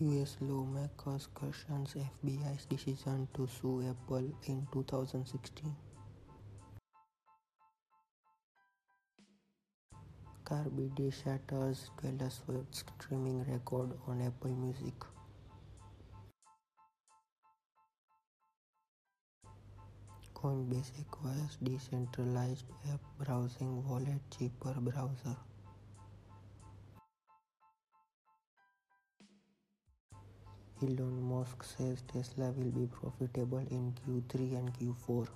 US lawmakers questioned FBI's decision to sue Apple in 2016. Cardi B shatters Taylor Swift's streaming record on Apple Music. Coinbase acquires decentralized app browsing wallet Cipher Browser. Elon Musk says Tesla will be profitable in Q3 and Q4.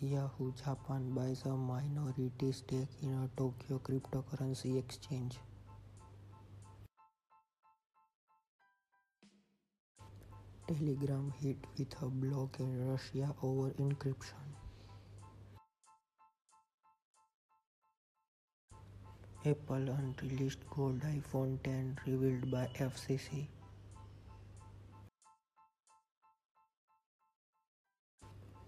Yahoo Japan buys a minority stake in a Tokyo cryptocurrency exchange. Telegram hit with a block in Russia over encryption. Apple unreleased gold iPhone 10 revealed by FCC.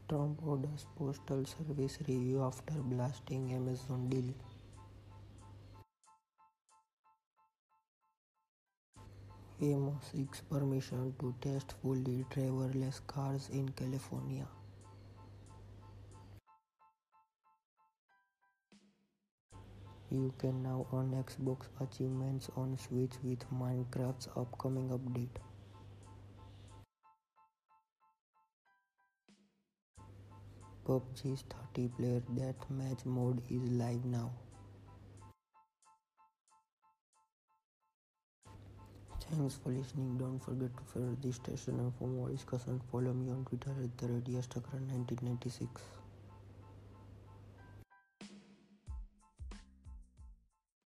Trump orders postal service review after blasting Amazon deal. Waymo seeks permission to test fully driverless cars in California. You can now earn Xbox achievements on Switch with Minecraft's upcoming update. PUBG's 30 player deathmatch mode is live now. Thanks for listening. Don't forget to follow this station and for more discussion follow me on Twitter at the radius 1996